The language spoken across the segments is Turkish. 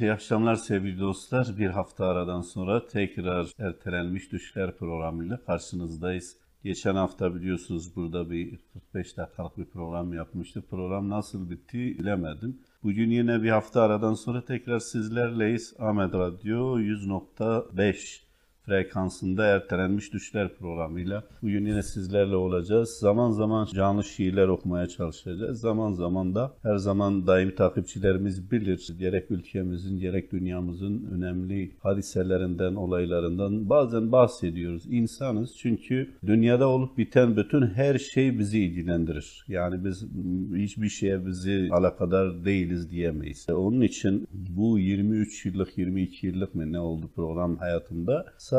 İyi akşamlar sevgili dostlar. Bir hafta aradan sonra tekrar ertelenmiş düşler programıyla karşınızdayız. Geçen hafta biliyorsunuz burada bir 45 dakikalık bir program yapmıştık. Program nasıl bitti bilemedim. Bugün yine bir hafta aradan sonra tekrar sizlerleyiz. Ahmet Radyo 100.5 frekansında ertelenmiş düşler programıyla. Bugün yine sizlerle olacağız. Zaman zaman canlı şiirler okumaya çalışacağız. Zaman zaman da her zaman daimi takipçilerimiz bilir. Gerek ülkemizin gerek dünyamızın önemli hadiselerinden, olaylarından bazen bahsediyoruz. İnsanız çünkü dünyada olup biten bütün her şey bizi ilgilendirir. Yani biz hiçbir şeye bizi alakadar değiliz diyemeyiz. Onun için bu 23 yıllık, 22 yıllık mı ne oldu program hayatımda sadece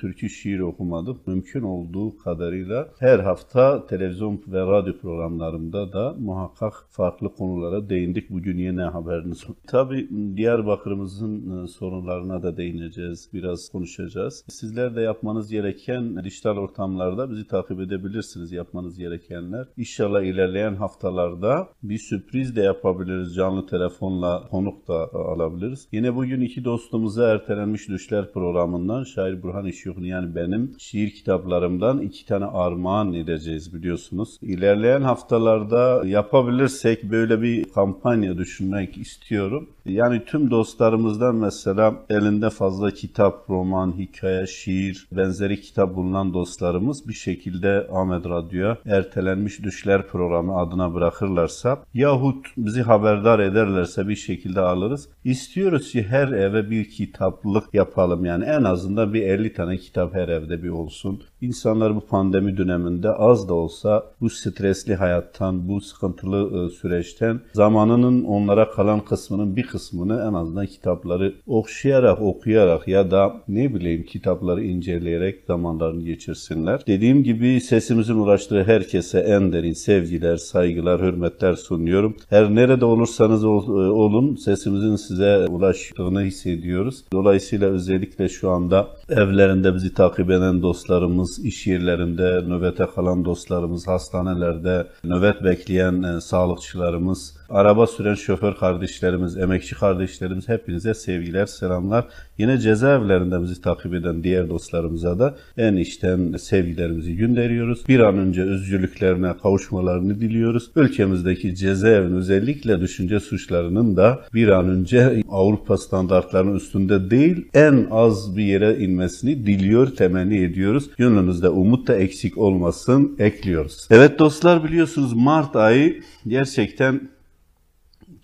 türkü şiir okumadık. Mümkün olduğu kadarıyla her hafta televizyon ve radyo programlarımda da muhakkak farklı konulara değindik. Bugün yine haberiniz olsun. Tabii Diyarbakır'ımızın e, sorunlarına da değineceğiz. Biraz konuşacağız. Sizler de yapmanız gereken dijital ortamlarda bizi takip edebilirsiniz. Yapmanız gerekenler. İnşallah ilerleyen haftalarda bir sürpriz de yapabiliriz. Canlı telefonla konuk da alabiliriz. Yine bugün iki dostumuza ertelenmiş düşler programından şair Burhan İşyoklu yani benim şiir kitaplarımdan iki tane armağan edeceğiz biliyorsunuz. İlerleyen haftalarda yapabilirsek böyle bir kampanya düşünmek istiyorum. Yani tüm dostlarımızdan mesela elinde fazla kitap, roman, hikaye, şiir, benzeri kitap bulunan dostlarımız bir şekilde Ahmet Radyo'ya ertelenmiş düşler programı adına bırakırlarsa yahut bizi haberdar ederlerse bir şekilde alırız. İstiyoruz ki her eve bir kitaplık yapalım yani en azından bir 50 tane kitap her evde bir olsun. İnsanlar bu pandemi döneminde az da olsa bu stresli hayattan, bu sıkıntılı süreçten zamanının onlara kalan kısmının bir kısmını en azından kitapları okşayarak, okuyarak ya da ne bileyim kitapları inceleyerek zamanlarını geçirsinler. Dediğim gibi sesimizin ulaştığı herkese en derin sevgiler, saygılar, hürmetler sunuyorum. Her nerede olursanız olun sesimizin size ulaştığını hissediyoruz. Dolayısıyla özellikle şu anda evlerinde bizi takip eden dostlarımız, iş yerlerinde nöbete kalan dostlarımız, hastanelerde nöbet bekleyen e, sağlıkçılarımız, araba süren şoför kardeşlerimiz, emekçi kardeşlerimiz hepinize sevgiler, selamlar. Yine cezaevlerinde bizi takip eden diğer dostlarımıza da en içten sevgilerimizi gönderiyoruz. Bir an önce özgürlüklerine kavuşmalarını diliyoruz. Ülkemizdeki cezaevinin özellikle düşünce suçlarının da bir an önce Avrupa standartlarının üstünde değil en az bir yere inmesini diliyor, temenni ediyoruz. Gönlünüzde umut da eksik olmasın ekliyoruz. Evet dostlar biliyorsunuz Mart ayı gerçekten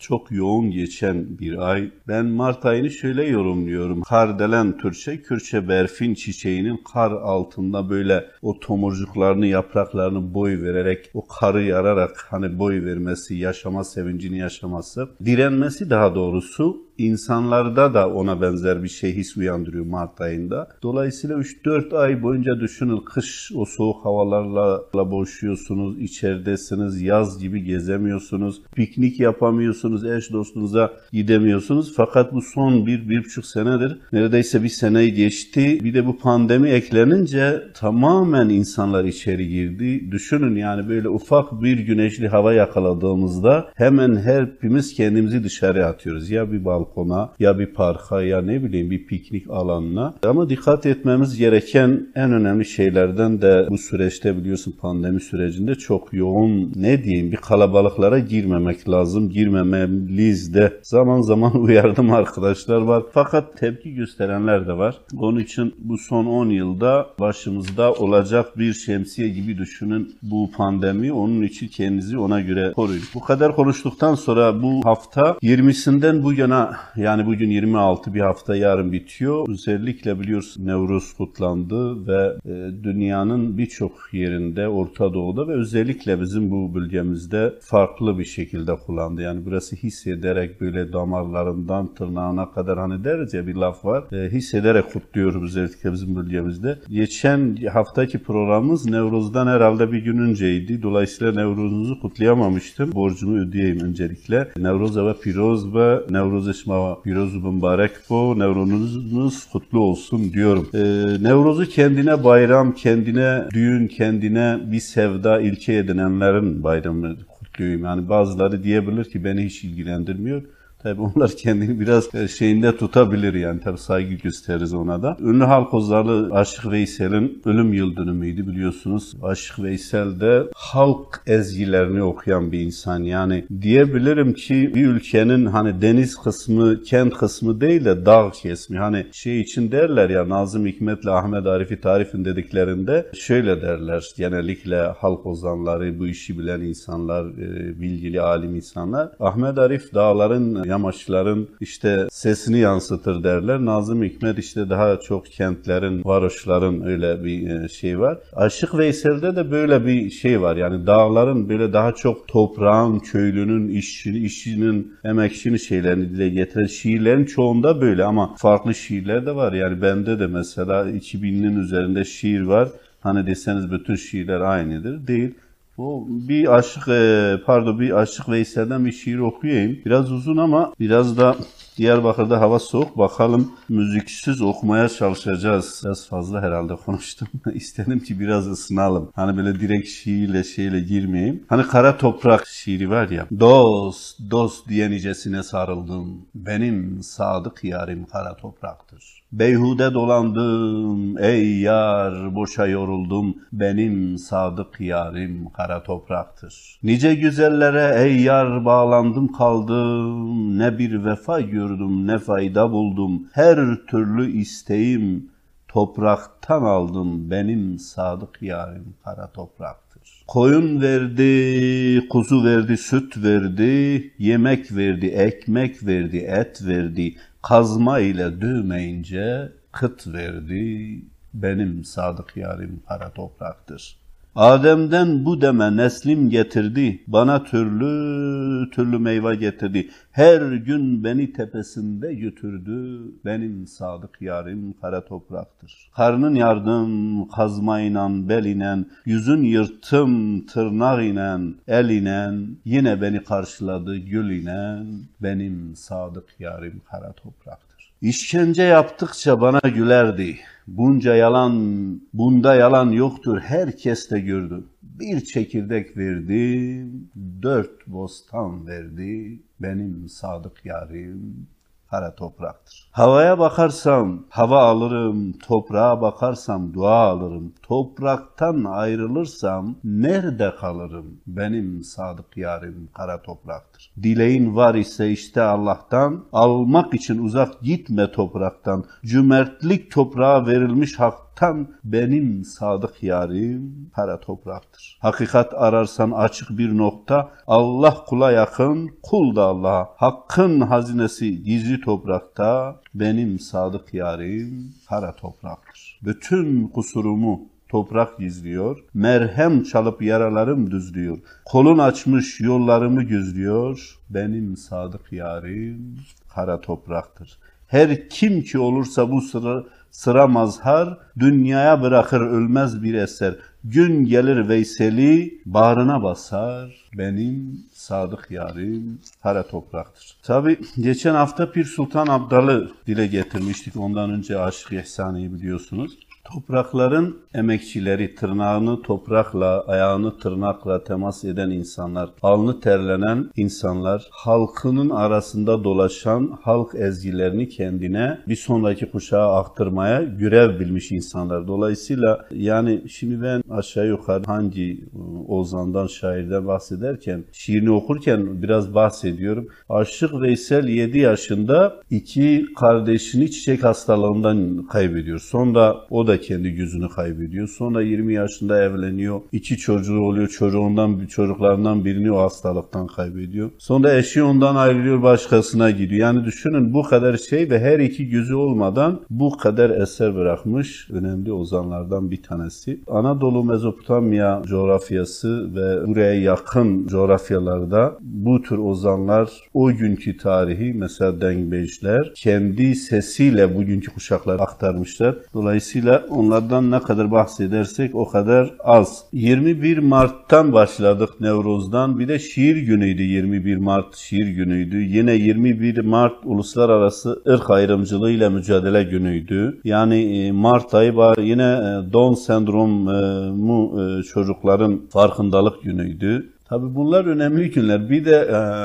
çok yoğun geçen bir ay. Ben Mart ayını şöyle yorumluyorum. Kardelen Türkçe, Kürtçe berfin çiçeğinin kar altında böyle o tomurcuklarını, yapraklarını boy vererek, o karı yararak hani boy vermesi, yaşama sevincini yaşaması, direnmesi daha doğrusu insanlarda da ona benzer bir şey his uyandırıyor Mart ayında. Dolayısıyla 3-4 ay boyunca düşünün kış o soğuk havalarla boğuşuyorsunuz, içeridesiniz, yaz gibi gezemiyorsunuz, piknik yapamıyorsunuz, eş dostunuza gidemiyorsunuz. Fakat bu son bir, bir buçuk senedir neredeyse bir seneyi geçti. Bir de bu pandemi eklenince tamamen insanlar içeri girdi. Düşünün yani böyle ufak bir güneşli hava yakaladığımızda hemen hepimiz kendimizi dışarı atıyoruz. Ya bir balkon balkona ya bir parka ya ne bileyim bir piknik alanına. Ama dikkat etmemiz gereken en önemli şeylerden de bu süreçte biliyorsun pandemi sürecinde çok yoğun ne diyeyim bir kalabalıklara girmemek lazım. Girmemeliyiz de zaman zaman uyardım arkadaşlar var. Fakat tepki gösterenler de var. Onun için bu son 10 yılda başımızda olacak bir şemsiye gibi düşünün bu pandemi. Onun için kendinizi ona göre koruyun. Bu kadar konuştuktan sonra bu hafta 20'sinden bu yana yani bugün 26 bir hafta yarın bitiyor. Özellikle biliyorsun Nevruz kutlandı ve e, dünyanın birçok yerinde Orta Doğu'da ve özellikle bizim bu bölgemizde farklı bir şekilde kullandı. Yani burası hissederek böyle damarlarından tırnağına kadar hani deriz ya bir laf var. E, hissederek kutluyoruz özellikle bizim bölgemizde. Geçen haftaki programımız Nevruz'dan herhalde bir gün önceydi. Dolayısıyla Nevruz'unuzu kutlayamamıştım. Borcumu ödeyeyim öncelikle. Nevruz ve Piroz ve Nevruz İsmail Piroz mübarek bu. Nevruzunuz kutlu olsun diyorum. Ee, Nevruz'u kendine bayram, kendine düğün, kendine bir sevda ilke edinenlerin bayramı kutluyorum. Yani bazıları diyebilir ki beni hiç ilgilendirmiyor. Tabi onlar kendini biraz e, şeyinde tutabilir yani tabi saygı gösteririz ona da. Ünlü halk ozarı Aşık Veysel'in ölüm yıl dönümüydü biliyorsunuz. Aşık Veysel de halk ezgilerini okuyan bir insan yani diyebilirim ki bir ülkenin hani deniz kısmı, kent kısmı değil de dağ kesmi. Hani şey için derler ya Nazım Hikmet'le Ahmet Arif'i tarifin dediklerinde şöyle derler genellikle halk ozanları, bu işi bilen insanlar, e, bilgili alim insanlar. Ahmet Arif dağların, yamaçların işte sesini yansıtır derler. Nazım Hikmet işte daha çok kentlerin, varoşların öyle bir e, şey var. Aşık Veysel'de de böyle bir şey var. Yani dağların böyle daha çok toprağın, köylünün, işçini, işçinin, emekçinin şeylerini dile getiren şiirlerin çoğunda böyle ama farklı şiirler de var. Yani bende de mesela 2000'nin üzerinde şiir var. Hani deseniz bütün şiirler aynıdır. Değil. O bir aşık e, pardon bir aşık Veysel'den bir şiir okuyayım. Biraz uzun ama biraz da Diyarbakır'da hava soğuk. Bakalım müziksiz okumaya çalışacağız. Biraz fazla herhalde konuştum. İstedim ki biraz ısınalım. Hani böyle direkt şiirle şeyle girmeyeyim. Hani kara toprak şiiri var ya. Dost, dost diye nicesine sarıldım. Benim sadık yarim kara topraktır. Beyhude dolandım ey yar boşa yoruldum benim sadık yarim kara topraktır. Nice güzellere ey yar bağlandım kaldım ne bir vefa gördüm ne fayda buldum her türlü isteğim topraktan aldım benim sadık yarim kara topraktır. Koyun verdi, kuzu verdi, süt verdi, yemek verdi, ekmek verdi, et verdi, kazma ile dövmeyince kıt verdi, benim sadık yarim kara topraktır. Adem'den bu deme neslim getirdi, bana türlü türlü meyve getirdi. Her gün beni tepesinde götürdü, benim sadık yarim kara topraktır. Karnın yardım kazmayla belinen, yüzün yırttım tırnak inen, el inen, yine beni karşıladı gül inen, benim sadık yarim kara topraktır. İşkence yaptıkça bana gülerdi. Bunca yalan, bunda yalan yoktur. Herkes de gördü. Bir çekirdek verdi, dört bostan verdi. Benim sadık yarim kara topraktır. Havaya bakarsam hava alırım, toprağa bakarsam dua alırım. Topraktan ayrılırsam nerede kalırım? Benim sadık yarim kara topraktır. Dileğin var ise işte Allah'tan, almak için uzak gitme topraktan. Cömertlik toprağa verilmiş haktan benim sadık yarim kara topraktır. Hakikat ararsan açık bir nokta, Allah kula yakın, kul da Allah'a. Hakkın hazinesi gizli toprakta, benim sadık yarim kara topraktır. Bütün kusurumu toprak gizliyor. Merhem çalıp yaralarım düzlüyor. Kolun açmış yollarımı gözlüyor. Benim sadık yarim kara topraktır. Her kim ki olursa bu sıra, sıra mazhar, dünyaya bırakır ölmez bir eser. Gün gelir Veyseli bağrına basar. Benim sadık yarim kara topraktır. Tabi geçen hafta Pir Sultan Abdal'ı dile getirmiştik. Ondan önce Aşık İhsani'yi biliyorsunuz. Toprakların emekçileri, tırnağını toprakla, ayağını tırnakla temas eden insanlar, alnı terlenen insanlar, halkının arasında dolaşan halk ezgilerini kendine bir sonraki kuşağa aktarmaya görev bilmiş insanlar. Dolayısıyla yani şimdi ben aşağı yukarı hangi ozandan, şairden bahsederken, şiirini okurken biraz bahsediyorum. Aşık Veysel 7 yaşında iki kardeşini çiçek hastalığından kaybediyor. Sonra o da kendi gözünü kaybediyor. Sonra 20 yaşında evleniyor. İki çocuğu oluyor. Çocuğundan, çocuklarından birini o hastalıktan kaybediyor. Sonra eşi ondan ayrılıyor başkasına gidiyor. Yani düşünün bu kadar şey ve her iki gözü olmadan bu kadar eser bırakmış önemli ozanlardan bir tanesi. Anadolu Mezopotamya coğrafyası ve buraya yakın coğrafyalarda bu tür ozanlar o günkü tarihi mesela Dengbejler kendi sesiyle bugünkü kuşaklar aktarmışlar. Dolayısıyla onlardan ne kadar bahsedersek o kadar az. 21 Mart'tan başladık Nevroz'dan. Bir de şiir günüydü 21 Mart şiir günüydü. Yine 21 Mart uluslararası ırk ayrımcılığıyla mücadele günüydü. Yani Mart ayı yine Down sendromu çocukların farkındalık günüydü. Tabi bunlar önemli günler. Bir de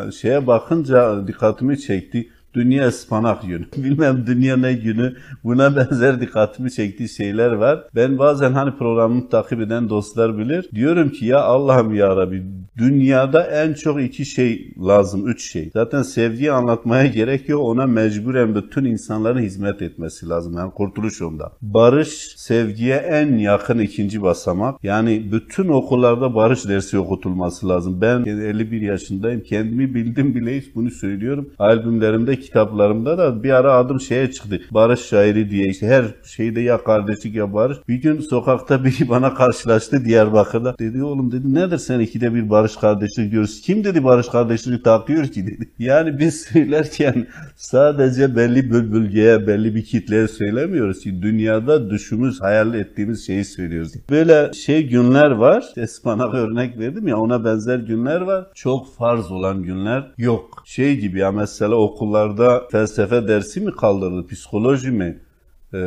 e, şeye bakınca dikkatimi çekti. Dünya ıspanak günü. Bilmem dünya ne günü. Buna benzer dikkatimi çektiği şeyler var. Ben bazen hani programımı takip eden dostlar bilir. Diyorum ki ya Allah'ım ya Rabbi dünyada en çok iki şey lazım. Üç şey. Zaten sevgiyi anlatmaya gerek yok. Ona mecburen bütün insanların hizmet etmesi lazım. Yani kurtuluş onda. Barış sevgiye en yakın ikinci basamak. Yani bütün okullarda barış dersi okutulması lazım. Ben 51 yaşındayım. Kendimi bildim bile hiç bunu söylüyorum. Albümlerimde kitaplarımda da bir ara adım şeye çıktı. Barış şairi diye işte her şeyde ya kardeşlik ya barış. Bir gün sokakta biri bana karşılaştı Diyarbakır'da. Dedi oğlum dedi nedir sen ikide bir barış kardeşlik diyoruz. Kim dedi barış kardeşliği takıyor ki dedi. Yani biz söylerken sadece belli bir bölgeye belli bir kitleye söylemiyoruz ki dünyada düşümüz hayal ettiğimiz şeyi söylüyoruz. Böyle şey günler var. Espanak örnek verdim ya ona benzer günler var. Çok farz olan günler yok. Şey gibi ya mesela okullarda okullarda felsefe dersi mi kaldırıldı, psikoloji mi? Ee,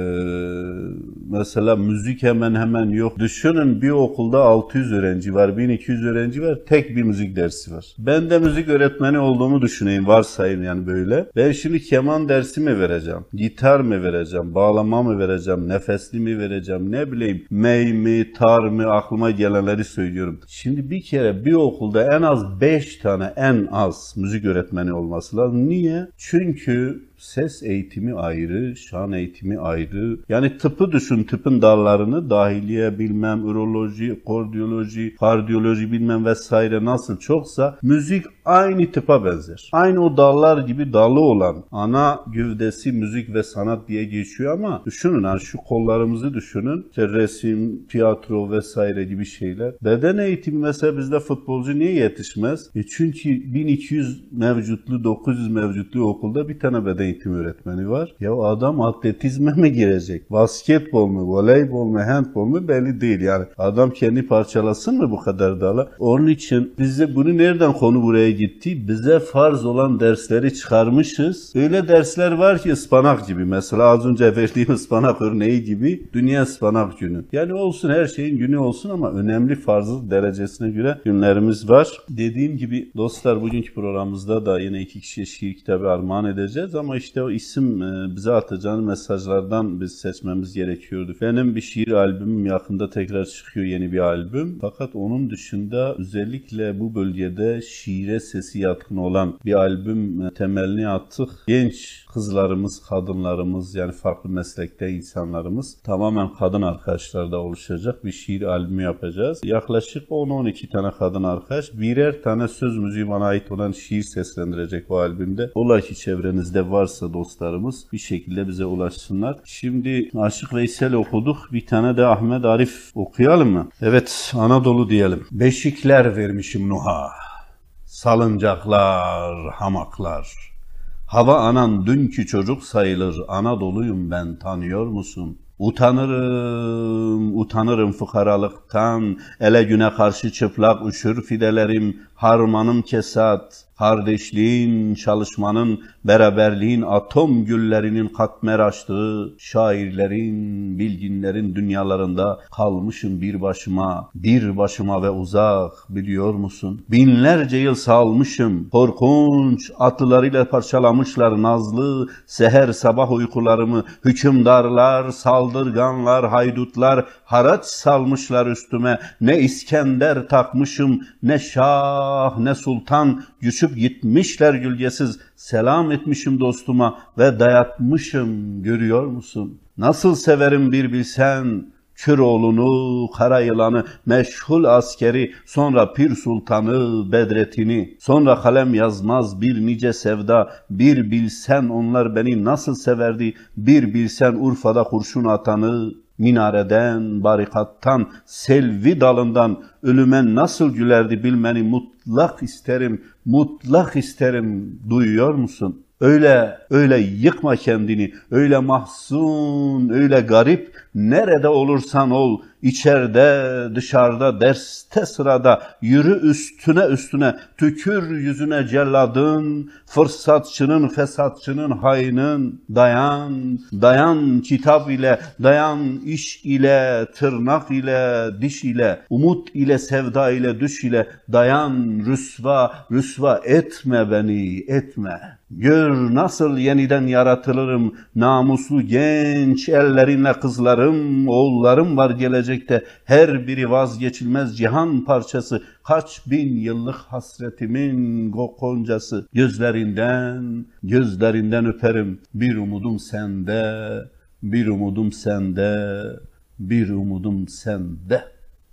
mesela müzik hemen hemen yok. Düşünün bir okulda 600 öğrenci var, 1200 öğrenci var, tek bir müzik dersi var. Ben de müzik öğretmeni olduğumu düşüneyim, varsayın yani böyle. Ben şimdi keman dersi mi vereceğim, gitar mı vereceğim, bağlama mı vereceğim, nefesli mi vereceğim, ne bileyim, mey mi, tar mı, aklıma gelenleri söylüyorum. Şimdi bir kere bir okulda en az 5 tane en az müzik öğretmeni olması lazım. Niye? Çünkü ses eğitimi ayrı, şan eğitimi ayrı. Yani tıpı düşün, tıpın dallarını dahiliye bilmem, uroloji, kordiyoloji, kardiyoloji bilmem vesaire nasıl çoksa müzik aynı tıpa benzer. Aynı o dallar gibi dalı olan ana gövdesi müzik ve sanat diye geçiyor ama düşünün yani şu kollarımızı düşünün. İşte resim, tiyatro vesaire gibi şeyler. Beden eğitimi mesela bizde futbolcu niye yetişmez? E çünkü 1200 mevcutlu, 900 mevcutlu okulda bir tane beden eğitimi öğretmeni var. Ya adam atletizme mi girecek? Basketbol mu, voleybol mu, handbol mu belli değil yani. Adam kendi parçalasın mı bu kadar dala? Onun için bize bunu nereden konu buraya gitti? Bize farz olan dersleri çıkarmışız. Öyle dersler var ki ıspanak gibi. Mesela az önce verdiğim ıspanak örneği gibi Dünya ıspanak günü. Yani olsun her şeyin günü olsun ama önemli farzı derecesine göre günlerimiz var. Dediğim gibi dostlar bugünkü programımızda da yine iki kişiye şiir kitabı armağan edeceğiz ama işte o isim e, bize atacağın mesajlardan biz seçmemiz gerekiyordu. Benim bir şiir albümüm yakında tekrar çıkıyor yeni bir albüm. Fakat onun dışında özellikle bu bölgede şiire sesi yatkın olan bir albüm e, temelini attık. Genç kızlarımız, kadınlarımız yani farklı meslekte insanlarımız tamamen kadın arkadaşlarda oluşacak bir şiir albümü yapacağız. Yaklaşık 10-12 tane kadın arkadaş birer tane söz müziği bana ait olan şiir seslendirecek bu albümde. Ola ki çevrenizde varsa dostlarımız bir şekilde bize ulaşsınlar. Şimdi Aşık Veysel okuduk. Bir tane de Ahmet Arif okuyalım mı? Evet Anadolu diyelim. Beşikler vermişim Nuh'a. Salıncaklar, hamaklar. Hava anan dünkü çocuk sayılır, Anadolu'yum ben tanıyor musun? Utanırım, utanırım fukaralıktan, ele güne karşı çıplak uçur fidelerim, harmanım kesat, kardeşliğin, çalışmanın, beraberliğin atom güllerinin katmer açtığı şairlerin, bilginlerin dünyalarında kalmışım bir başıma, bir başıma ve uzak biliyor musun? Binlerce yıl salmışım, korkunç atlılarıyla parçalamışlar nazlı, seher sabah uykularımı, hükümdarlar, saldırganlar, haydutlar, haraç salmışlar üstüme, ne İskender takmışım, ne şah, ne sultan, güçüp gitmişler gülgesiz, selam etmişim dostuma ve dayatmışım. Görüyor musun? Nasıl severim bir bilsen, Küroğlu'nu, kara yılanı, meşhul askeri, sonra Pir Sultan'ı, Bedrettin'i, sonra kalem yazmaz bir nice sevda, bir bilsen onlar beni nasıl severdi, bir bilsen Urfa'da kurşun atanı, minareden, barikattan, selvi dalından ölüme nasıl gülerdi bilmeni mutlak isterim, mutlak isterim. Duyuyor musun? Öyle öyle yıkma kendini. Öyle mahzun, öyle garip. Nerede olursan ol, içeride, dışarıda, derste sırada yürü üstüne üstüne, tükür yüzüne celladın, fırsatçının, fesatçının, hainin, dayan, dayan kitap ile, dayan iş ile, tırnak ile, diş ile, umut ile, sevda ile, düş ile, dayan rüsva, rüsva etme beni, etme. Gör nasıl yeniden yaratılırım, namuslu genç ellerinle kızlarım, oğullarım var gelecekte, her biri vazgeçilmez cihan parçası, kaç bin yıllık hasretimin goncası, gözlerinden, gözlerinden öperim, bir umudum sende, bir umudum sende, bir umudum sende.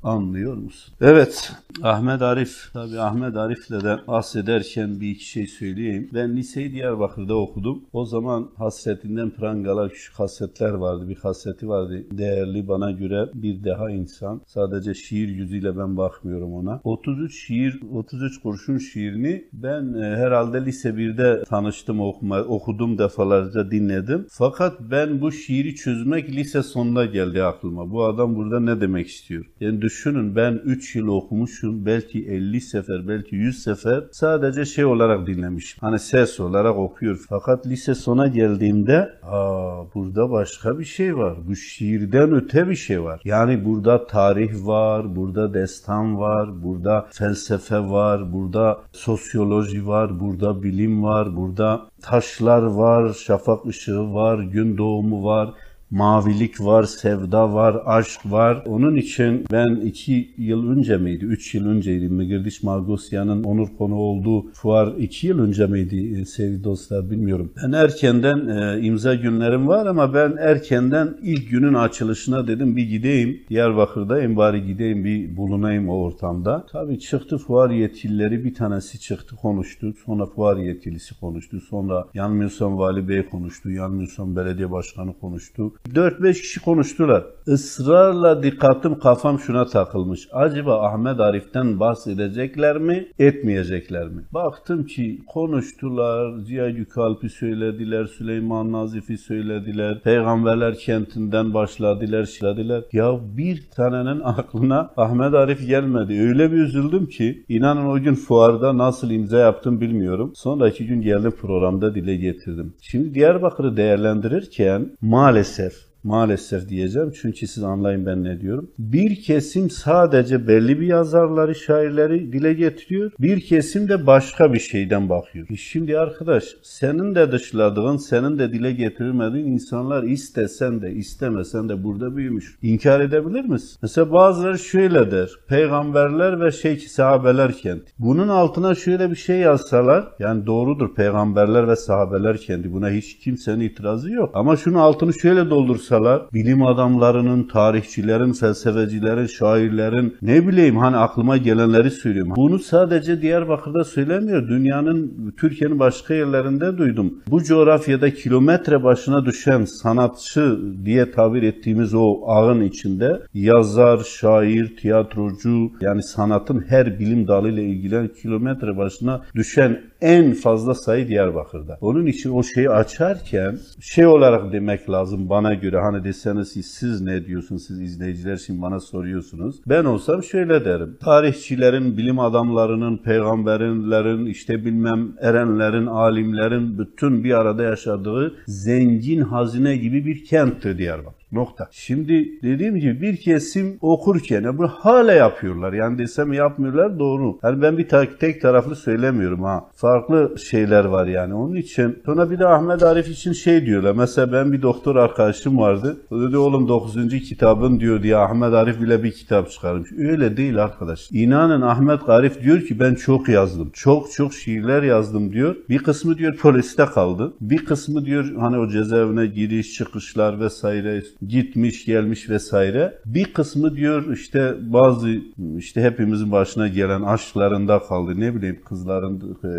Anlıyor musun? Evet, Ahmet Arif. Tabii Ahmet Arif'le de bahsederken bir iki şey söyleyeyim. Ben liseyi Diyarbakır'da okudum. O zaman hasretinden prangalar küçük hasretler vardı. Bir hasreti vardı. Değerli bana göre bir daha insan. Sadece şiir yüzüyle ben bakmıyorum ona. 33 şiir, 33 kurşun şiirini ben e, herhalde lise 1'de tanıştım, okuma, okudum defalarca dinledim. Fakat ben bu şiiri çözmek lise sonunda geldi aklıma. Bu adam burada ne demek istiyor? Yani düşünün ben 3 yıl okumuşum. Belki 50 sefer, belki 100 sefer sadece şey olarak dinlemişim. Hani ses olarak okuyor. Fakat lise sona geldiğimde aa burada başka bir şey var. Bu şiirden öte bir şey var. Yani burada tarih var, burada destan var, burada felsefe var, burada sosyoloji var, burada bilim var, burada taşlar var, şafak ışığı var, gün doğumu var mavilik var, sevda var, aşk var. Onun için ben iki yıl önce miydi, üç yıl önceydi Migirdiş Margosya'nın onur konu olduğu fuar iki yıl önce miydi e, sevgili dostlar bilmiyorum. Ben erkenden e, imza günlerim var ama ben erkenden ilk günün açılışına dedim bir gideyim. Diyarbakır'dayım bari gideyim bir bulunayım o ortamda. Tabii çıktı fuar yetkilileri bir tanesi çıktı konuştu. Sonra fuar yetkilisi konuştu. Sonra yanmıyorsam vali bey konuştu. Yanmıyorsam belediye başkanı konuştu. 4-5 kişi konuştular. Israrla dikkatim kafam şuna takılmış. Acaba Ahmet Arif'ten bahsedecekler mi, etmeyecekler mi? Baktım ki konuştular, Ziya Yükalp'i söylediler, Süleyman Nazif'i söylediler, Peygamberler kentinden başladılar, şiladiler. Ya bir tanenin aklına Ahmet Arif gelmedi. Öyle bir üzüldüm ki, inanın o gün fuarda nasıl imza yaptım bilmiyorum. Sonraki gün geldim programda dile getirdim. Şimdi Diyarbakır'ı değerlendirirken maalesef maalesef diyeceğim çünkü siz anlayın ben ne diyorum. Bir kesim sadece belli bir yazarları, şairleri dile getiriyor. Bir kesim de başka bir şeyden bakıyor. E şimdi arkadaş senin de dışladığın, senin de dile getirilmediğin insanlar istesen de istemesen de burada büyümüş. İnkar edebilir misin? Mesela bazıları şöyle der. Peygamberler ve şey sahabeler kenti. Bunun altına şöyle bir şey yazsalar yani doğrudur peygamberler ve sahabeler kendi. Buna hiç kimsenin itirazı yok. Ama şunu altını şöyle doldursa yazsalar, bilim adamlarının, tarihçilerin, felsefecilerin, şairlerin, ne bileyim hani aklıma gelenleri söylüyorum. Bunu sadece Diyarbakır'da söylemiyor. Dünyanın, Türkiye'nin başka yerlerinde duydum. Bu coğrafyada kilometre başına düşen sanatçı diye tabir ettiğimiz o ağın içinde yazar, şair, tiyatrocu yani sanatın her bilim dalıyla ilgilen kilometre başına düşen en fazla sayı Diyarbakır'da. Onun için o şeyi açarken şey olarak demek lazım bana göre hani deseniz siz, siz ne diyorsunuz siz izleyiciler şimdi bana soruyorsunuz. Ben olsam şöyle derim. Tarihçilerin, bilim adamlarının, peygamberlerin, işte bilmem erenlerin, alimlerin bütün bir arada yaşadığı zengin hazine gibi bir kenttir Diyarbakır. Nokta. Şimdi dediğim gibi bir kesim okurken bunu hala yapıyorlar. Yani desem yapmıyorlar doğru. Yani ben bir tek taraflı söylemiyorum ha. Farklı şeyler var yani. Onun için sonra bir de Ahmet Arif için şey diyorlar. Mesela ben bir doktor arkadaşım vardı. O dedi oğlum 9. kitabın diyor diye Ahmet Arif bile bir kitap çıkarmış. Öyle değil arkadaş. İnanın Ahmet Arif diyor ki ben çok yazdım. Çok çok şiirler yazdım diyor. Bir kısmı diyor poliste kaldı. Bir kısmı diyor hani o cezaevine giriş çıkışlar vesaire gitmiş gelmiş vesaire. Bir kısmı diyor işte bazı işte hepimizin başına gelen aşklarında kaldı. Ne bileyim kızların e,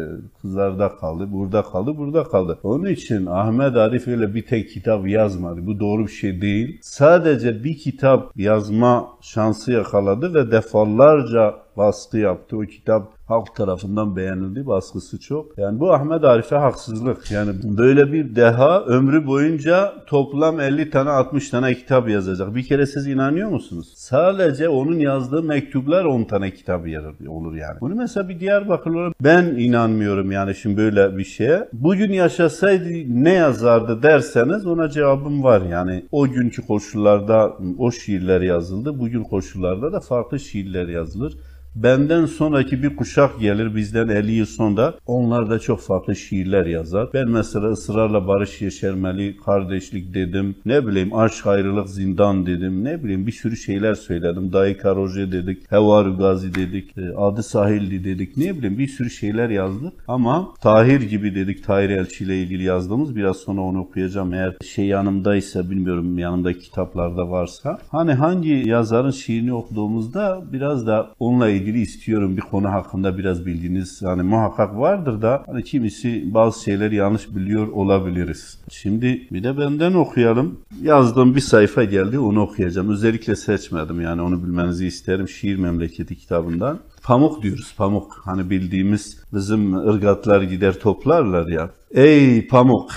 kızlarda kaldı, burada kaldı, burada kaldı. Onun için Ahmet Arif öyle bir tek kitap yazmadı. Bu doğru bir şey değil. Sadece bir kitap yazma şansı yakaladı ve defalarca baskı yaptı. O kitap halk tarafından beğenildi. Baskısı çok. Yani bu Ahmet Arif'e haksızlık. Yani böyle bir deha ömrü boyunca toplam 50 tane 60 tane kitap yazacak. Bir kere siz inanıyor musunuz? Sadece onun yazdığı mektuplar 10 tane kitap olur yani. Bunu mesela bir Diyarbakırlı ben inanmıyorum yani şimdi böyle bir şeye. Bugün yaşasaydı ne yazardı derseniz ona cevabım var yani. O günkü koşullarda o şiirler yazıldı. Bugün koşullarda da farklı şiirler yazılır. Benden sonraki bir kuşak gelir bizden 50 yıl sonra onlar da çok farklı şiirler yazar. Ben mesela ısrarla barış yeşermeli, kardeşlik dedim. Ne bileyim aşk ayrılık zindan dedim. Ne bileyim bir sürü şeyler söyledim. Dayı Karoje dedik, Hevar Gazi dedik, e, Adı Sahildi dedik. Ne bileyim bir sürü şeyler yazdık. Ama Tahir gibi dedik Tahir Elçi ile ilgili yazdığımız biraz sonra onu okuyacağım. Eğer şey yanımdaysa bilmiyorum yanımda kitaplarda varsa. Hani hangi yazarın şiirini okuduğumuzda biraz da onunla ilgili istiyorum bir konu hakkında biraz bildiğiniz hani muhakkak vardır da hani kimisi bazı şeyleri yanlış biliyor olabiliriz. Şimdi bir de benden okuyalım. Yazdığım bir sayfa geldi onu okuyacağım. Özellikle seçmedim yani onu bilmenizi isterim. Şiir Memleketi kitabından. Pamuk diyoruz pamuk. Hani bildiğimiz bizim ırgatlar gider toplarlar ya. Ey pamuk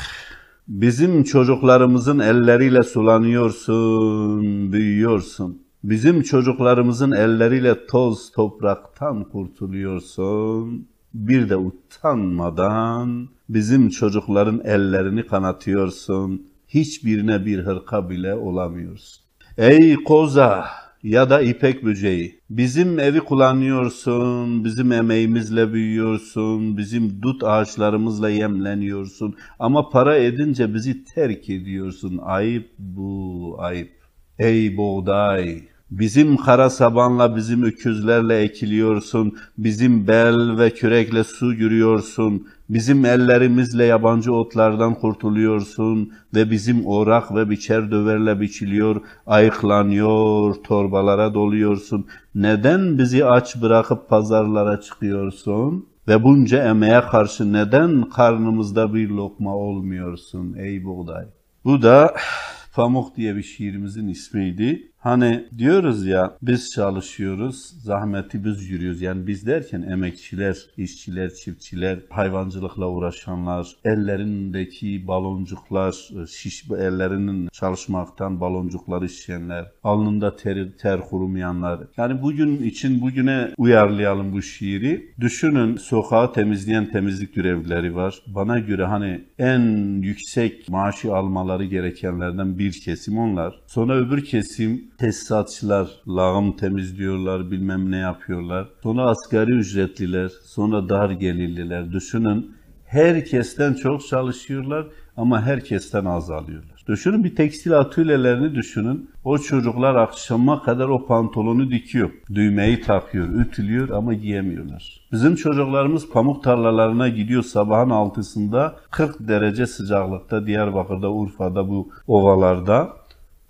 bizim çocuklarımızın elleriyle sulanıyorsun, büyüyorsun. Bizim çocuklarımızın elleriyle toz topraktan kurtuluyorsun. Bir de utanmadan bizim çocukların ellerini kanatıyorsun. Hiçbirine bir hırka bile olamıyorsun. Ey koza ya da ipek böceği. Bizim evi kullanıyorsun, bizim emeğimizle büyüyorsun, bizim dut ağaçlarımızla yemleniyorsun. Ama para edince bizi terk ediyorsun. Ayıp bu, ayıp. Ey buğday, Bizim kara sabanla bizim öküzlerle ekiliyorsun, bizim bel ve kürekle su yürüyorsun, bizim ellerimizle yabancı otlardan kurtuluyorsun ve bizim orak ve biçer döverle biçiliyor, ayıklanıyor, torbalara doluyorsun. Neden bizi aç bırakıp pazarlara çıkıyorsun? Ve bunca emeğe karşı neden karnımızda bir lokma olmuyorsun ey buğday? Bu da Pamuk diye bir şiirimizin ismiydi. Hani diyoruz ya biz çalışıyoruz, zahmeti biz yürüyoruz. Yani biz derken emekçiler, işçiler, çiftçiler, hayvancılıkla uğraşanlar, ellerindeki baloncuklar, şiş ellerinin çalışmaktan baloncukları şişenler, alnında ter, ter kurumayanlar. Yani bugün için bugüne uyarlayalım bu şiiri. Düşünün sokağı temizleyen temizlik görevlileri var. Bana göre hani en yüksek maaşı almaları gerekenlerden bir kesim onlar. Sonra öbür kesim tesisatçılar lağım temizliyorlar, bilmem ne yapıyorlar. Sonra asgari ücretliler, sonra dar gelirliler. Düşünün herkesten çok çalışıyorlar ama herkesten az alıyorlar. Düşünün bir tekstil atölyelerini düşünün. O çocuklar akşama kadar o pantolonu dikiyor. Düğmeyi takıyor, ütülüyor ama giyemiyorlar. Bizim çocuklarımız pamuk tarlalarına gidiyor sabahın altısında 40 derece sıcaklıkta Diyarbakır'da, Urfa'da bu ovalarda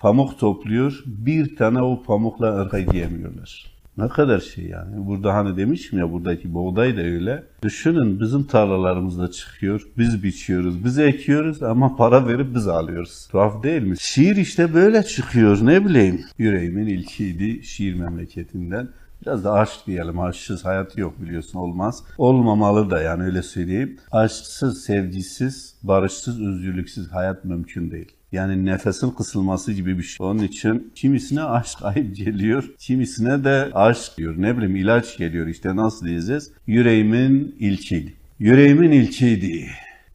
pamuk topluyor. Bir tane o pamukla ırka giyemiyorlar. Ne kadar şey yani. Burada hani demişim ya buradaki buğday da öyle. Düşünün bizim tarlalarımızda çıkıyor. Biz biçiyoruz, biz ekiyoruz ama para verip biz alıyoruz. Tuhaf değil mi? Şiir işte böyle çıkıyor ne bileyim. Yüreğimin ilkiydi şiir memleketinden. Biraz da aşk diyelim. Aşksız hayat yok biliyorsun olmaz. Olmamalı da yani öyle söyleyeyim. Aşksız, sevgisiz, barışsız, özgürlüksüz hayat mümkün değil. Yani nefesin kısılması gibi bir şey. Onun için kimisine aşk ayıp geliyor, kimisine de aşk diyor. Ne bileyim ilaç geliyor işte nasıl diyeceğiz? Yüreğimin ilkiydi. Yüreğimin ilkiydi,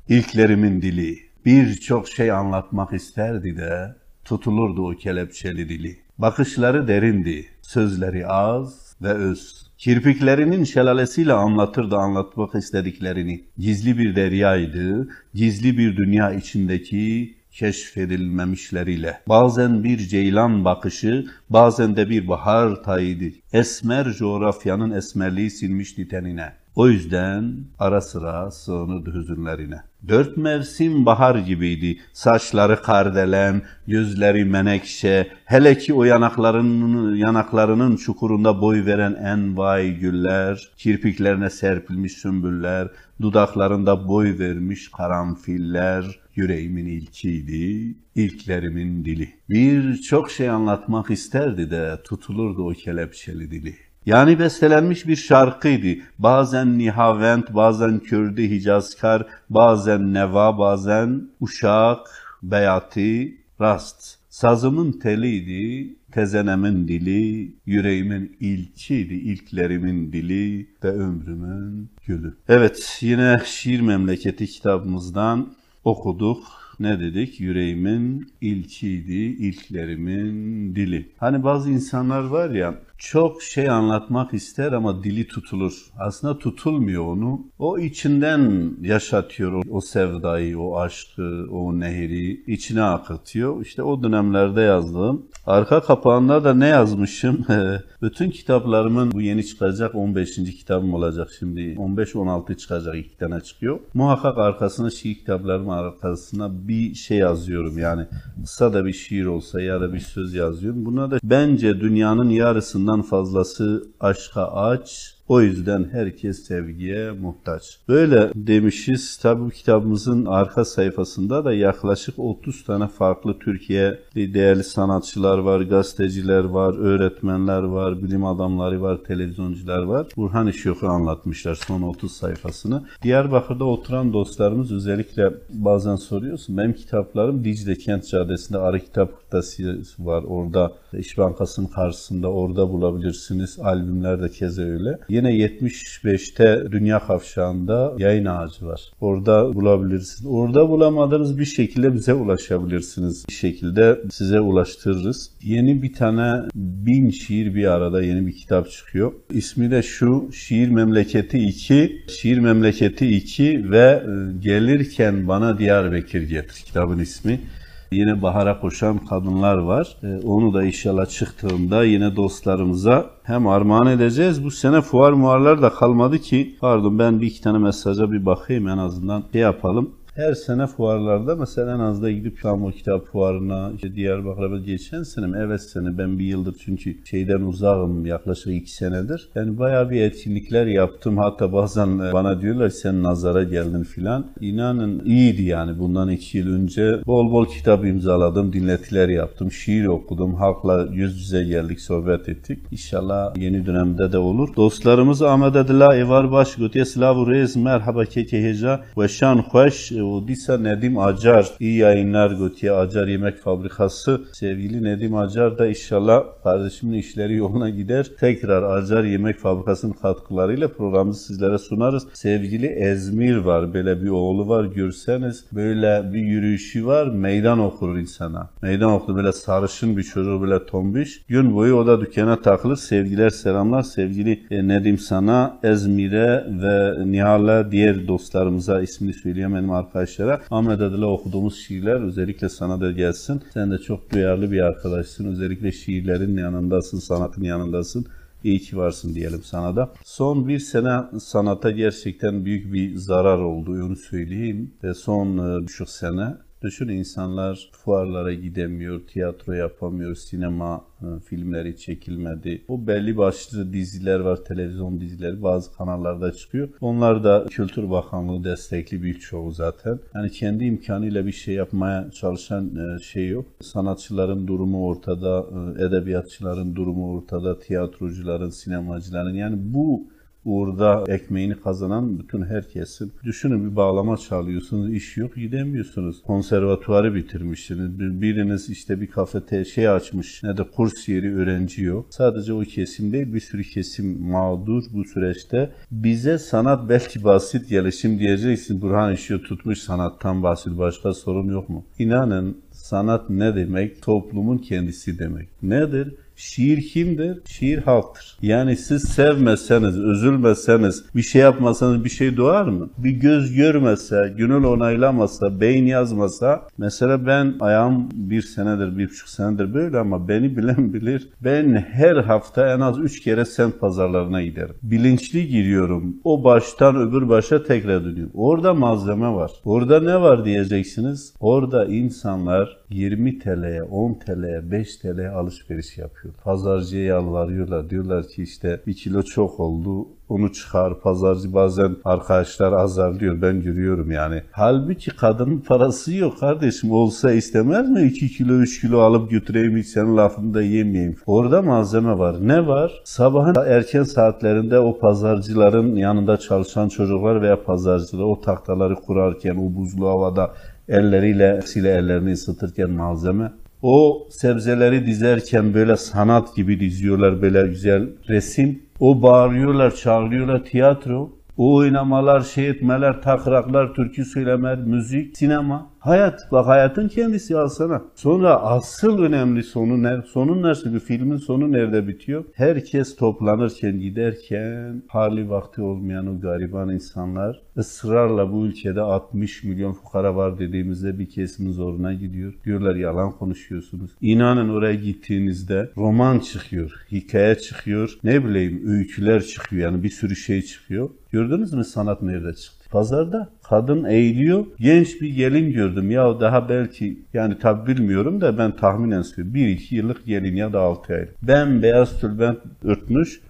ilklerimin dili. Birçok şey anlatmak isterdi de tutulurdu o kelepçeli dili. Bakışları derindi, sözleri az ve öz. Kirpiklerinin şelalesiyle anlatırdı anlatmak istediklerini. Gizli bir deryaydı, gizli bir dünya içindeki keşfedilmemişleriyle. Bazen bir ceylan bakışı, bazen de bir bahar tayidi. Esmer coğrafyanın esmerliği silmişti tenine. O yüzden ara sıra sığınırdı hüzünlerine. Dört mevsim bahar gibiydi. Saçları kardelen, gözleri menekşe, hele ki o yanaklarının, yanaklarının çukurunda boy veren en vay güller, kirpiklerine serpilmiş sümbüller, dudaklarında boy vermiş karanfiller, yüreğimin ilkiydi, ilklerimin dili. Bir çok şey anlatmak isterdi de tutulurdu o kelepçeli dili. Yani bestelenmiş bir şarkıydı. Bazen Nihavent, bazen Kürdü Hicazkar, bazen Neva, bazen Uşak, Beyati, Rast. Sazımın teliydi, tezenemin dili, yüreğimin ilkiydi, ilklerimin dili ve ömrümün gülü. Evet, yine Şiir Memleketi kitabımızdan okuduk ne dedik? Yüreğimin ilkiydi, ilklerimin dili. Hani bazı insanlar var ya çok şey anlatmak ister ama dili tutulur. Aslında tutulmuyor onu. O içinden yaşatıyor o, o sevdayı, o aşkı, o nehri içine akıtıyor. İşte o dönemlerde yazdığım. Arka kapağında da ne yazmışım? Bütün kitaplarımın bu yeni çıkacak 15. kitabım olacak şimdi. 15-16 çıkacak iki tane çıkıyor. Muhakkak arkasına şiir kitaplarımın arkasına bir şey yazıyorum yani. Kısa da bir şiir olsa ya da bir söz yazıyorum. Buna da bence dünyanın yarısından fazlası aşka aç, o yüzden herkes sevgiye muhtaç. Böyle demişiz. Tabi bu kitabımızın arka sayfasında da yaklaşık 30 tane farklı Türkiye değerli sanatçılar var, gazeteciler var, öğretmenler var, bilim adamları var, televizyoncular var. Burhan İşyok'u anlatmışlar son 30 sayfasını. Diyarbakır'da oturan dostlarımız özellikle bazen soruyorsun. Benim kitaplarım Dicle Kent Caddesi'nde Arı Kitap Kırtasiye var. Orada İş Bankası'nın karşısında orada bulabilirsiniz. Albümler de keze öyle. Yine 75'te Dünya Kavşağı'nda yayın ağacı var. Orada bulabilirsiniz. Orada bulamadığınız bir şekilde bize ulaşabilirsiniz. Bir şekilde size ulaştırırız. Yeni bir tane bin şiir bir arada yeni bir kitap çıkıyor. İsmi de şu Şiir Memleketi 2. Şiir Memleketi 2 ve Gelirken Bana Diyarbakır Getir kitabın ismi. Yine bahara koşan kadınlar var. Ee, onu da inşallah çıktığında yine dostlarımıza hem armağan edeceğiz. Bu sene fuar muarlar da kalmadı ki. Pardon ben bir iki tane mesaja bir bakayım en azından şey yapalım her sene fuarlarda mesela en az da gidip İstanbul Kitap Fuarı'na, işte Diyarbakır'a geçen sene? Evet sene ben bir yıldır çünkü şeyden uzağım yaklaşık iki senedir. Yani bayağı bir etkinlikler yaptım. Hatta bazen bana diyorlar sen nazara geldin filan. İnanın iyiydi yani bundan iki yıl önce. Bol bol kitap imzaladım, dinletiler yaptım, şiir okudum. Halkla yüz yüze geldik, sohbet ettik. İnşallah yeni dönemde de olur. Dostlarımız Ahmet Adila Evar Baş Götye Slavu Reis Merhaba Keke Heca ve Hoş Udisa Nedim Acar iyi yayınlar Götye Acar Yemek Fabrikası. Sevgili Nedim Acar da inşallah kardeşimin işleri yoluna gider. Tekrar Acar Yemek Fabrikası'nın katkılarıyla programı sizlere sunarız. Sevgili Ezmir var. Böyle bir oğlu var görseniz. Böyle bir yürüyüşü var. Meydan okur insana. Meydan okur. Böyle sarışın bir çocuk böyle tombiş. Gün boyu o da dükkana takılır. Sevgiler selamlar. Sevgili e, Nedim sana Ezmir'e ve Nihal'e diğer dostlarımıza ismini söyleyemedim arkadaşlara. Ahmet Adil'e okuduğumuz şiirler özellikle sana da gelsin. Sen de çok duyarlı bir arkadaşsın. Özellikle şiirlerin yanındasın, sanatın yanındasın. İyi ki varsın diyelim sana da. Son bir sene sanata gerçekten büyük bir zarar oldu onu söyleyeyim. Ve son e, buçuk sene Düşün insanlar fuarlara gidemiyor, tiyatro yapamıyor, sinema e, filmleri çekilmedi. Bu belli başlı diziler var, televizyon dizileri bazı kanallarda çıkıyor. Onlar da Kültür Bakanlığı destekli birçoğu zaten. Yani kendi imkanıyla bir şey yapmaya çalışan e, şey yok. Sanatçıların durumu ortada, e, edebiyatçıların durumu ortada, tiyatrocuların, sinemacıların yani bu uğurda ekmeğini kazanan bütün herkesin. Düşünün bir bağlama çalıyorsunuz, iş yok, gidemiyorsunuz. Konservatuvarı bitirmişsiniz. Biriniz işte bir kafete şey açmış, ne de kurs yeri öğrenci yok. Sadece o kesim değil, bir sürü kesim mağdur bu süreçte. Bize sanat belki basit gelişim diyeceksin. Burhan Işığı tutmuş sanattan basit, başka sorun yok mu? İnanın sanat ne demek? Toplumun kendisi demek. Nedir? Şiir kimdir? Şiir halktır. Yani siz sevmeseniz, üzülmeseniz, bir şey yapmasanız bir şey doğar mı? Bir göz görmese, gönül onaylamasa, beyin yazmasa, mesela ben ayağım bir senedir, bir buçuk senedir böyle ama beni bilen bilir. Ben her hafta en az üç kere sent pazarlarına giderim. Bilinçli giriyorum. O baştan öbür başa tekrar dönüyorum. Orada malzeme var. Orada ne var diyeceksiniz? Orada insanlar 20 TL'ye, 10 TL'ye, 5 TL'ye alışveriş yapıyor yapıyor. Pazarcıya yalvarıyorlar. Diyorlar ki işte bir kilo çok oldu onu çıkar. Pazarcı bazen arkadaşlar azarlıyor. Ben görüyorum yani. Halbuki kadının parası yok kardeşim. Olsa istemez mi? 2 kilo 3 kilo alıp götüreyim hiç senin lafını da yemeyeyim. Orada malzeme var. Ne var? Sabahın erken saatlerinde o pazarcıların yanında çalışan çocuklar veya pazarcılar o tahtaları kurarken o buzlu havada elleriyle sile ellerini ısıtırken malzeme o sebzeleri dizerken böyle sanat gibi diziyorlar böyle güzel resim. O bağırıyorlar, çağırıyorlar tiyatro. O oynamalar, şey etmeler, takraklar, türkü söylemeler, müzik, sinema. Hayat, bak hayatın kendisi alsana. Sonra asıl önemli sonu ne? Sonu nerede? Bir filmin sonu nerede bitiyor? Herkes toplanırken, giderken hali vakti olmayan o gariban insanlar ısrarla bu ülkede 60 milyon fukara var dediğimizde bir kesimin zoruna gidiyor. Diyorlar yalan konuşuyorsunuz. İnanın oraya gittiğinizde roman çıkıyor, hikaye çıkıyor, ne bileyim öyküler çıkıyor yani bir sürü şey çıkıyor. Gördünüz mü sanat nerede çıktı? Pazarda kadın eğiliyor. Genç bir gelin gördüm. Ya daha belki yani tabi bilmiyorum da ben tahminen söylüyorum. Bir iki yıllık gelin ya da altı ay. Ben beyaz tülbent örtmüş.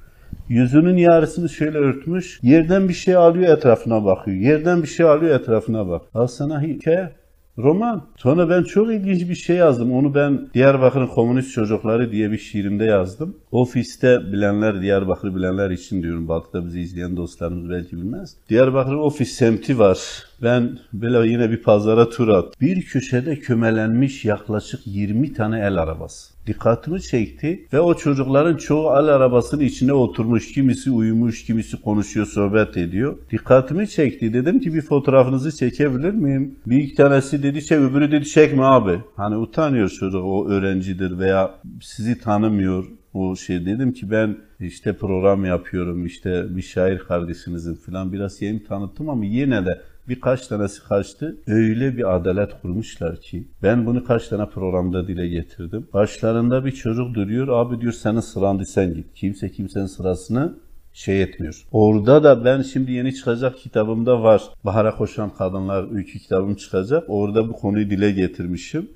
Yüzünün yarısını şöyle örtmüş. Yerden bir şey alıyor etrafına bakıyor. Yerden bir şey alıyor etrafına bak. Al sana hikaye. Roman. Sonra ben çok ilginç bir şey yazdım. Onu ben Diyarbakır'ın Komünist Çocukları diye bir şiirimde yazdım. Ofiste bilenler, Diyarbakır bilenler için diyorum. Batı'da bizi izleyen dostlarımız belki bilmez. Diyarbakır'ın ofis semti var. Ben böyle yine bir pazara tur at. Bir köşede kömelenmiş yaklaşık 20 tane el arabası. Dikkatimi çekti ve o çocukların çoğu el arabasının içine oturmuş. Kimisi uyumuş, kimisi konuşuyor, sohbet ediyor. Dikkatimi çekti. Dedim ki bir fotoğrafınızı çekebilir miyim? Bir iki tanesi dedi çek, öbürü dedi çekme abi. Hani utanıyor çocuk, o öğrencidir veya sizi tanımıyor o şey dedim ki ben işte program yapıyorum işte bir şair kardeşinizin falan biraz yeni tanıttım ama yine de birkaç tanesi kaçtı. Öyle bir adalet kurmuşlar ki ben bunu kaç tane programda dile getirdim. Başlarında bir çocuk duruyor abi diyor senin sırandı sen git. Kimse kimsenin sırasını şey etmiyor. Orada da ben şimdi yeni çıkacak kitabımda var. Bahara Koşan Kadınlar öykü kitabım çıkacak. Orada bu konuyu dile getirmişim.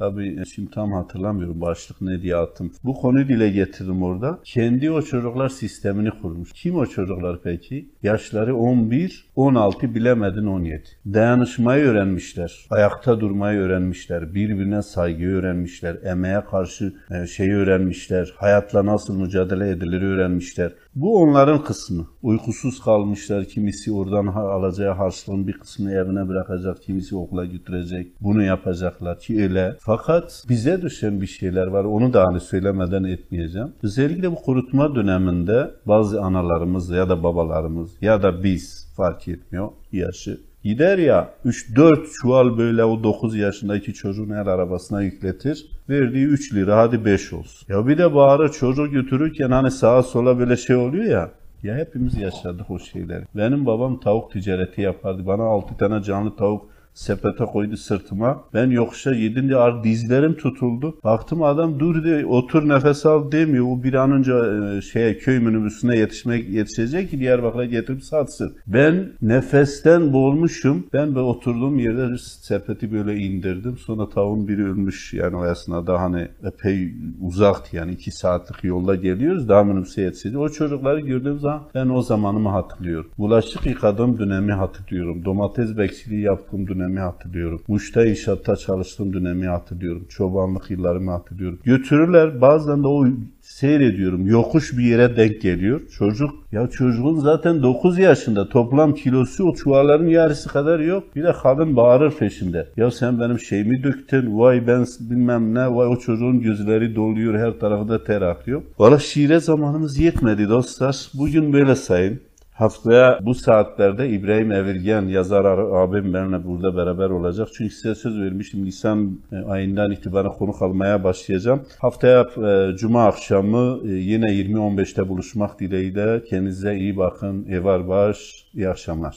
Tabii şimdi tam hatırlamıyorum başlık ne diye attım. Bu konuyu dile getirdim orada. Kendi o çocuklar sistemini kurmuş. Kim o çocuklar peki? Yaşları 11, 16 bilemedin 17. Dayanışmayı öğrenmişler. Ayakta durmayı öğrenmişler. Birbirine saygıyı öğrenmişler. Emeğe karşı şeyi öğrenmişler. Hayatla nasıl mücadele edilir öğrenmişler. Bu onların kısmı. Uykusuz kalmışlar. Kimisi oradan alacağı harçlığın bir kısmını evine bırakacak. Kimisi okula götürecek. Bunu yapacaklar ki öyle. Fakat bize düşen bir şeyler var. Onu da hani söylemeden etmeyeceğim. Özellikle bu kurutma döneminde bazı analarımız ya da babalarımız ya da biz fark etmiyor yaşı Gider ya 3-4 çuval böyle o 9 yaşındaki çocuğun el arabasına yükletir. Verdiği 3 lira hadi 5 olsun. Ya bir de bağırır çocuğu götürürken hani sağa sola böyle şey oluyor ya. Ya hepimiz yaşadık o şeyleri. Benim babam tavuk ticareti yapardı. Bana 6 tane canlı tavuk sepete koydu sırtıma. Ben yokuşa gidince dizlerim tutuldu. Baktım adam dur de otur nefes al demiyor. O bir an önce e, şeye köy minibüsüne yetişmek yetişecek ki Diyarbakır'a getirip satsın. Ben nefesten boğulmuşum. Ben ve oturduğum yerde sepeti böyle indirdim. Sonra tavuğun biri ölmüş. Yani o esnada hani epey uzaktı yani iki saatlik yolda geliyoruz. Daha minibüse yetişecek. O çocukları gördüğüm zaman ben o zamanımı hatırlıyorum. Bulaşık yıkadığım dönemi hatırlıyorum. Domates bekçiliği yaptığım dönemi dönemi hatırlıyorum. Muş'ta inşaatta çalıştığım dönemi hatırlıyorum. Çobanlık yıllarımı hatırlıyorum. Götürürler bazen de o seyrediyorum. Yokuş bir yere denk geliyor. Çocuk ya çocuğun zaten 9 yaşında toplam kilosu o çuvalların yarısı kadar yok. Bir de kadın bağırır peşinde. Ya sen benim şeyimi döktün. Vay ben bilmem ne. Vay o çocuğun gözleri doluyor. Her tarafı da ter akıyor. Valla şiire zamanımız yetmedi dostlar. Bugün böyle sayın. Haftaya bu saatlerde İbrahim Evirgen yazar abim benimle burada beraber olacak. Çünkü size söz vermiştim Nisan e, ayından itibaren konuk almaya başlayacağım. Haftaya e, Cuma akşamı e, yine 20.15'te buluşmak dileğiyle. Kendinize iyi bakın. Evar baş. İyi akşamlar.